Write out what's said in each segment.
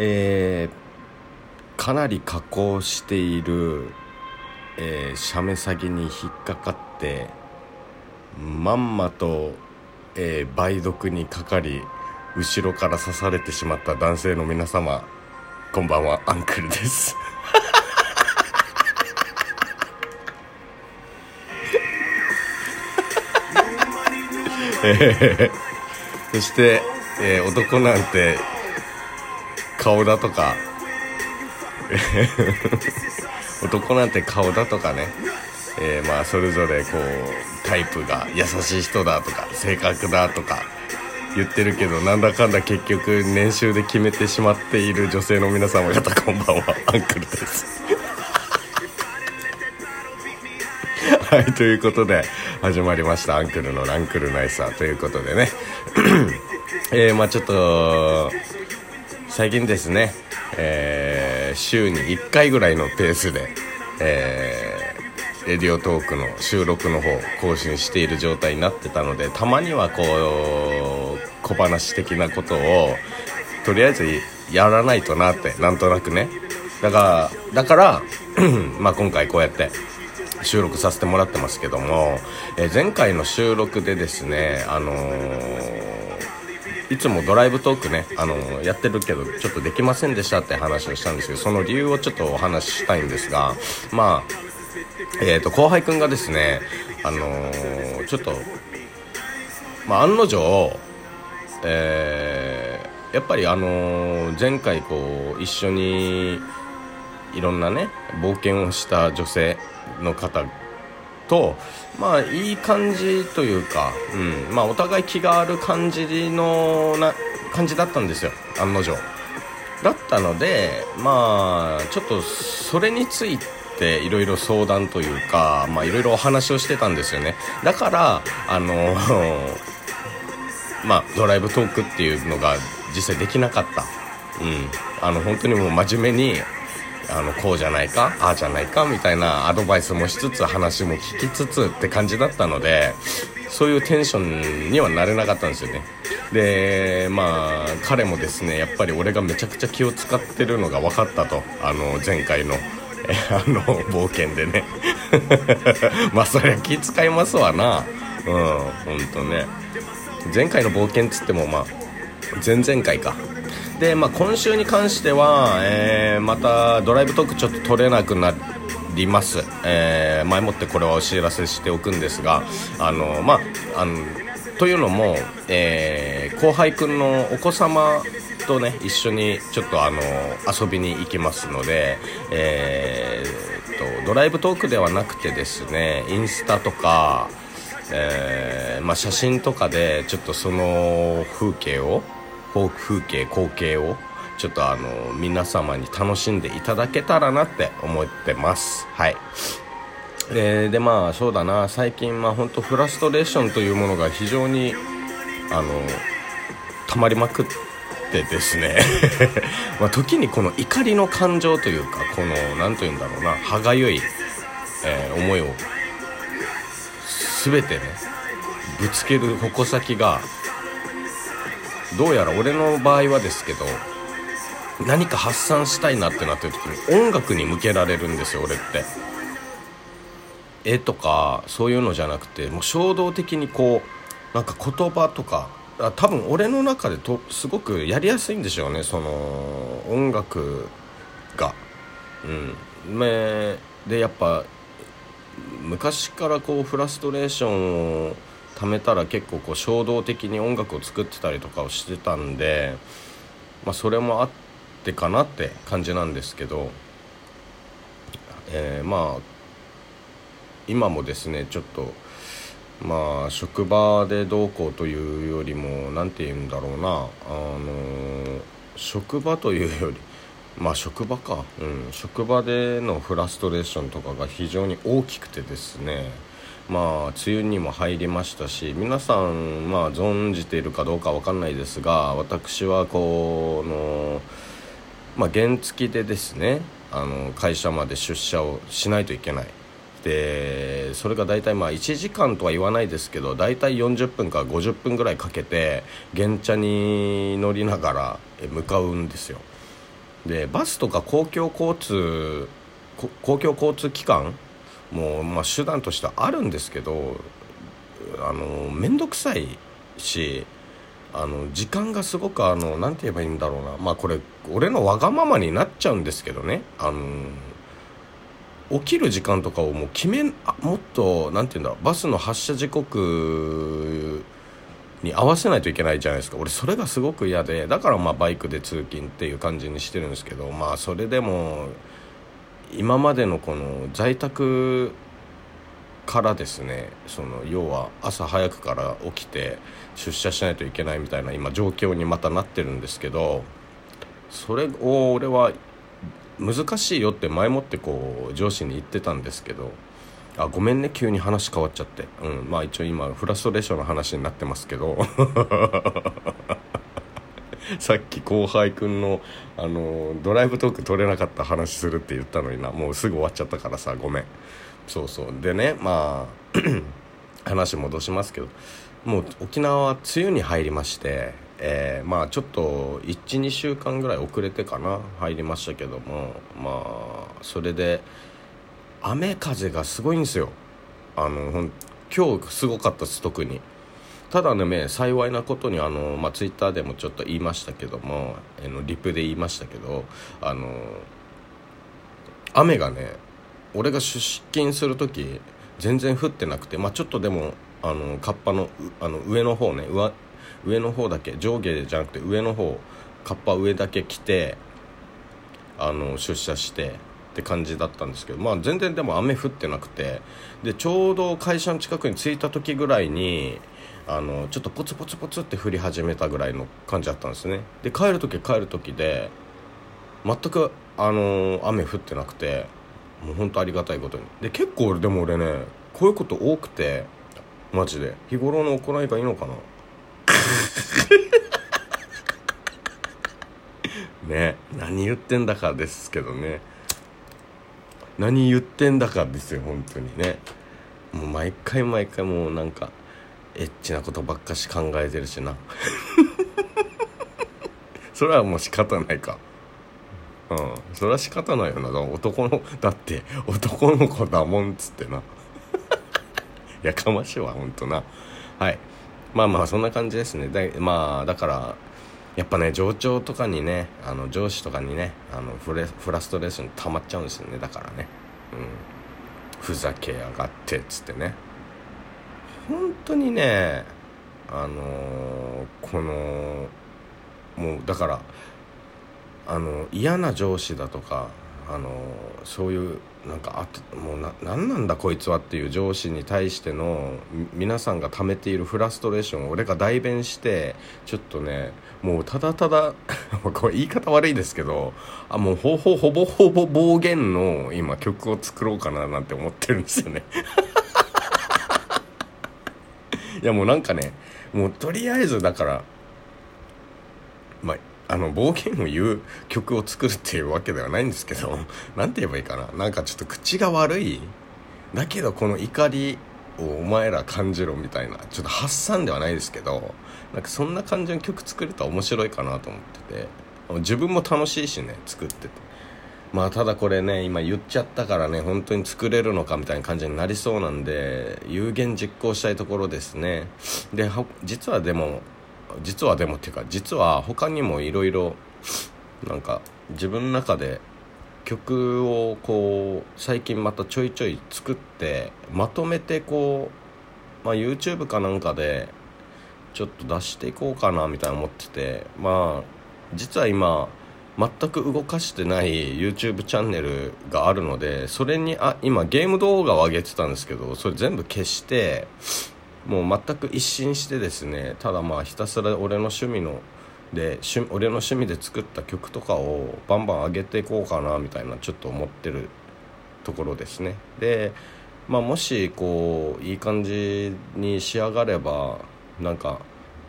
えー、かなり加工している、えー、写メ詐欺に引っかかってまんまと、えー、梅毒にかかり後ろから刺されてしまった男性の皆様こんばんはアンクルです。えー、そして、えー、男なんて顔だとか。男なんて顔だとかね、えー、まあそれぞれこうタイプが優しい人だとか性格だとか言ってるけどなんだかんだ結局年収で決めてしまっている女性の皆様方こんばんは。アンクルです。はいということで始まりました。アンクルのランクルナイサーということでね。えー、まあちょっと最近ですね、えー、週に1回ぐらいのペースで、えー、レディオトークの収録の方更新している状態になってたのでたまにはこう小話的なことをとりあえずやらないとなってなんとなくね。だからだから まあ今回こうやって収録させてもらってますけども、えー、前回の収録でですね、あのー、いつもドライブトークね、あのー、やってるけどちょっとできませんでしたって話をしたんですけどその理由をちょっとお話ししたいんですがまあえーと、後輩くんがですね、あのちょっと、まあ、案の定、えー、やっぱりあの前回こう一緒にいろんなね冒険をした女性の方とまあいい感じというか、うん。まあ、お互い気がある感じのな感じだったんですよ案の定。だったのでまあちょっとそれについていろいろ相談というかいろいろお話をしてたんですよね。だからあの まあドライブトークっていうのが実際できなかった。うん。あの本当にもう真面目にあのこうじゃないかああじゃないかみたいなアドバイスもしつつ話も聞きつつって感じだったのでそういうテンションにはなれなかったんですよね。でまあ彼もですねやっぱり俺がめちゃくちゃ気を使ってるのが分かったと。あの前回のあの冒険でね。まあそりゃ気使いますわな。うん本当ね。前回の冒険っつってもまあ前々回か。で、まあ、今週に関しては、えー、またドライブトークちょっと取れなくなります、えー、前もってこれはお知らせしておくんですがあのまああのというのも、えー、後輩くんのお子様とね一緒にちょっとあの遊びに行きますので、えー、とドライブトークではなくてですねインスタとか、えーまあ、写真とかでちょっとその風景を風景光景をちょっとあの皆様に楽しんでいただけたらなって思ってます。はい。ででまあそうだな。最近まあ本当フラストレーションというものが非常にあの溜まりまくってですね。まあ時にこの怒りの感情というかこの何と言うんだろうな歯がゆい、えー、思いを全てねぶつける矛先がどうやら俺の場合はですけど何か発散したいなってなってる時に音楽に向けられるんですよ俺って。絵とかそういうのじゃなくてもう衝動的にこうなんか言葉とか多分俺の中でとすごくやりやすいんでしょうねその音楽が。うん。でやっぱ昔からこうフラストレーションを貯めたら結構こう衝動的に音楽を作ってたりとかをしてたんで、まあ、それもあってかなって感じなんですけど、えー、まあ今もですねちょっとまあ職場でどうこうというよりも何て言うんだろうなあの職場というよりまあ職場か、うん、職場でのフラストレーションとかが非常に大きくてですねまあ梅雨にも入りましたし皆さんまあ存じているかどうか分かんないですが私はこのまあ原付でですねあの会社まで出社をしないといけない。でそれが大体まあ1時間とは言わないですけど大体40分から50分ぐらいかけて原茶に乗りながら向かうんですよ。でバスとか公共交通公共交通機関もうまあ手段としてはあるんですけどあの面倒くさいしあの時間がすごくあのなて言えばいいんだろうな。まあこれ俺のわがままになっちゃうんですけどね。あの起きる時間とかをもう決めもっとなんて言うんだろう。バスの発車時刻に合わせないといけないじゃないですか。俺それがすごく嫌で。だからまあバイクで通勤っていう感じにしてるんですけどまあそれでも今までのこの在宅からですねその要は朝早くから起きて出社しないといけないみたいな今状況にまたなってるんですけどそれを俺は難しいよって前もってこう上司に言ってたんですけどあごめんね急に話変わっちゃって、うん、まあ一応今フラストレーションの話になってますけど。さっき後輩くんのあのドライブトーク取れなかった話するって言ったのにな。もうすぐ終わっちゃったからさごめん。そうそう。でねまあ 話戻しますけど。もう沖縄は梅雨に入りましてえー、まあちょっと12週間ぐらい遅れてかな。入りましたけどもまあそれで雨風がすごいんですよ。あの今日すごかったです特に。ただね幸いなことにあの、まあ、ツイッターでもちょっと言いましたけどもあのリプで言いましたけどあの雨がね俺が出勤する時全然降ってなくて、まあ、ちょっとでもあのカッパのあの上の方ね上上の方だけ上下じゃなくて上の方カッパ上だけ着てあの出社してって感じだったんですけどまあ全然でも雨降ってなくてでちょうど会社の近くに着いた時ぐらいにあのちょっとポツポツポツって降り始めたぐらいの感じだったんですね。で帰る時帰る時で全くあの雨降ってなくてもうほんとありがたいことに。で結構でも俺ねこういうこと多くてマジで。日頃の行いがいいのかな。ね何言ってんだかですけどね。何言ってんだかですよ本当にね。もう毎回毎回もうなんかエッチなことばっかし考えてるしな。それはもう仕方ないか。うん。それは仕方ないよな。男のだって男の子だもんっつってな。やかましいわほんとな。はい。まあまあそんな感じですね。でまあだからやっぱね上長とかにねあの上司とかにねあのフレフラストレーション溜まっちゃうんですよね。だからね。うん。ふざけやがってっつってね。本当にねあのー、このもうだからあの嫌な上司だとかあのそういうなんかあもうな何なんだこいつはっていう上司に対しての皆さんが溜めているフラストレーションを俺が代弁してちょっとねもうただただ これ言い方悪いですけどあもうほほほぼほぼ暴言の今曲を作ろうかななんて思ってるんですよね。いやもうなんかねもうとりあえずだからまあの暴言を言う曲を作るっていうわけではないんですけど何て言えばいいかな。なんかちょっと口が悪い。だけどこの怒りをお前ら感じろみたいなちょっと発散ではないですけどなんかそんな感じの曲作れたら面白いかなと思ってて自分も楽しいしね作ってて。まあただこれね今言っちゃったからね本当に作れるのかみたいな感じになりそうなんで有言実行したいところですね。で実はでも実はでもっていうか実は他にもいろいろなんか自分の中で曲をこう最近またちょいちょい作ってまとめてこう、まあ、YouTube かなんかでちょっと出していこうかなみたいな思っててまあ実は今全く動かしてない YouTube チャンネルがあるのでそれにあ今ゲーム動画を上げてたんですけどそれ全部消してもう全く一新してですねただまあひたすら俺の趣味ので俺の趣味で作った曲とかをバンバン上げていこうかなみたいなちょっと思ってるところですね。で、まあ、もしこういい感じに仕上がればなんか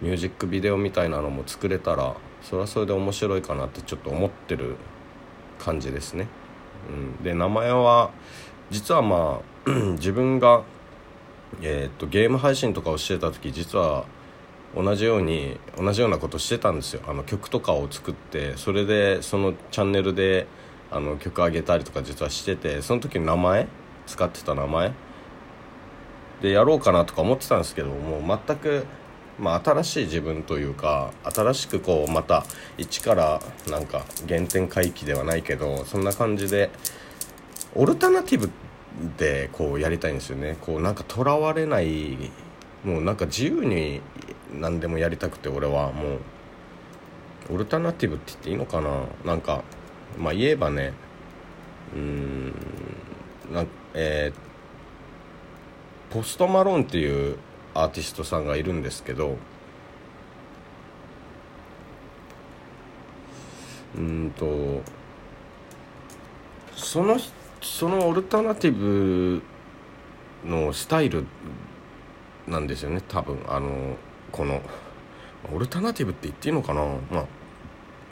ミュージックビデオみたいなのも作れたらそれはそれで面白いかなってちょっと思ってる感じですね、うん、で名前は実はまあ 自分がえー、っとゲーム配信とかをしてた時実は同じように同じようなことしてたんですよ。あの曲とかを作ってそれでそのチャンネルであの曲上げたりとか実はしててその時の名前使ってた名前でやろうかなとか思ってたんですけどもう全く、まあ、新しい自分というか新しくこうまた一からなんか原点回帰ではないけどそんな感じでオルタナティブでこうやりたいんですよね。こうなんかとらわれないもうなんか自由に何でもやりたくて俺はもうオルタナティブって言っていいのかな。なんかまあ言えばねうーんなえー、ポストマロンっていうアーティストさんがいるんですけどうんとそのそのオルタナティブのスタイルなんですよね多分。あのこのオルタナティブって言っていいのかな？まあ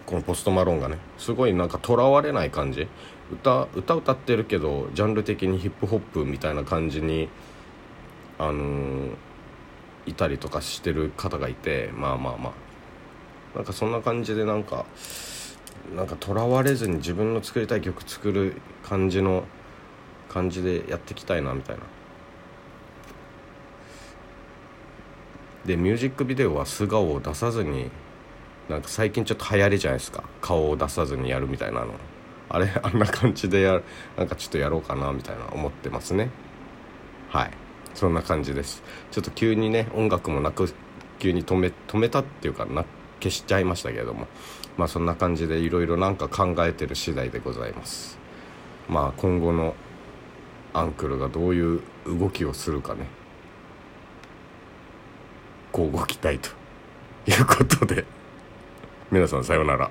このポストマロンがねすごいなんかとらわれない感じ。歌歌歌ってるけどジャンル的にヒップホップみたいな感じにあのー、いたりとかしてる方がいてまあまあまあ。なんかそんな感じでなんかなんかとらわれずに自分の作りたい曲作る感じの感じでやっていきたいなみたいな。でミュージックビデオは素顔を出さずになんか最近ちょっと流行りじゃないですか。顔を出さずにやるみたいなの。あれあんな感じでやなんかちょっとやろうかなみたいな思ってますね。はい。そんな感じです。ちょっと急にね音楽もなく急に止め止めたっていうかな消しちゃいましたけれども。まあそんな感じでいろいろなんか考えてる次第でございます。まあ今後のアンクルがどういう動きをするかね。こうご期待ということで。皆さんさようなら。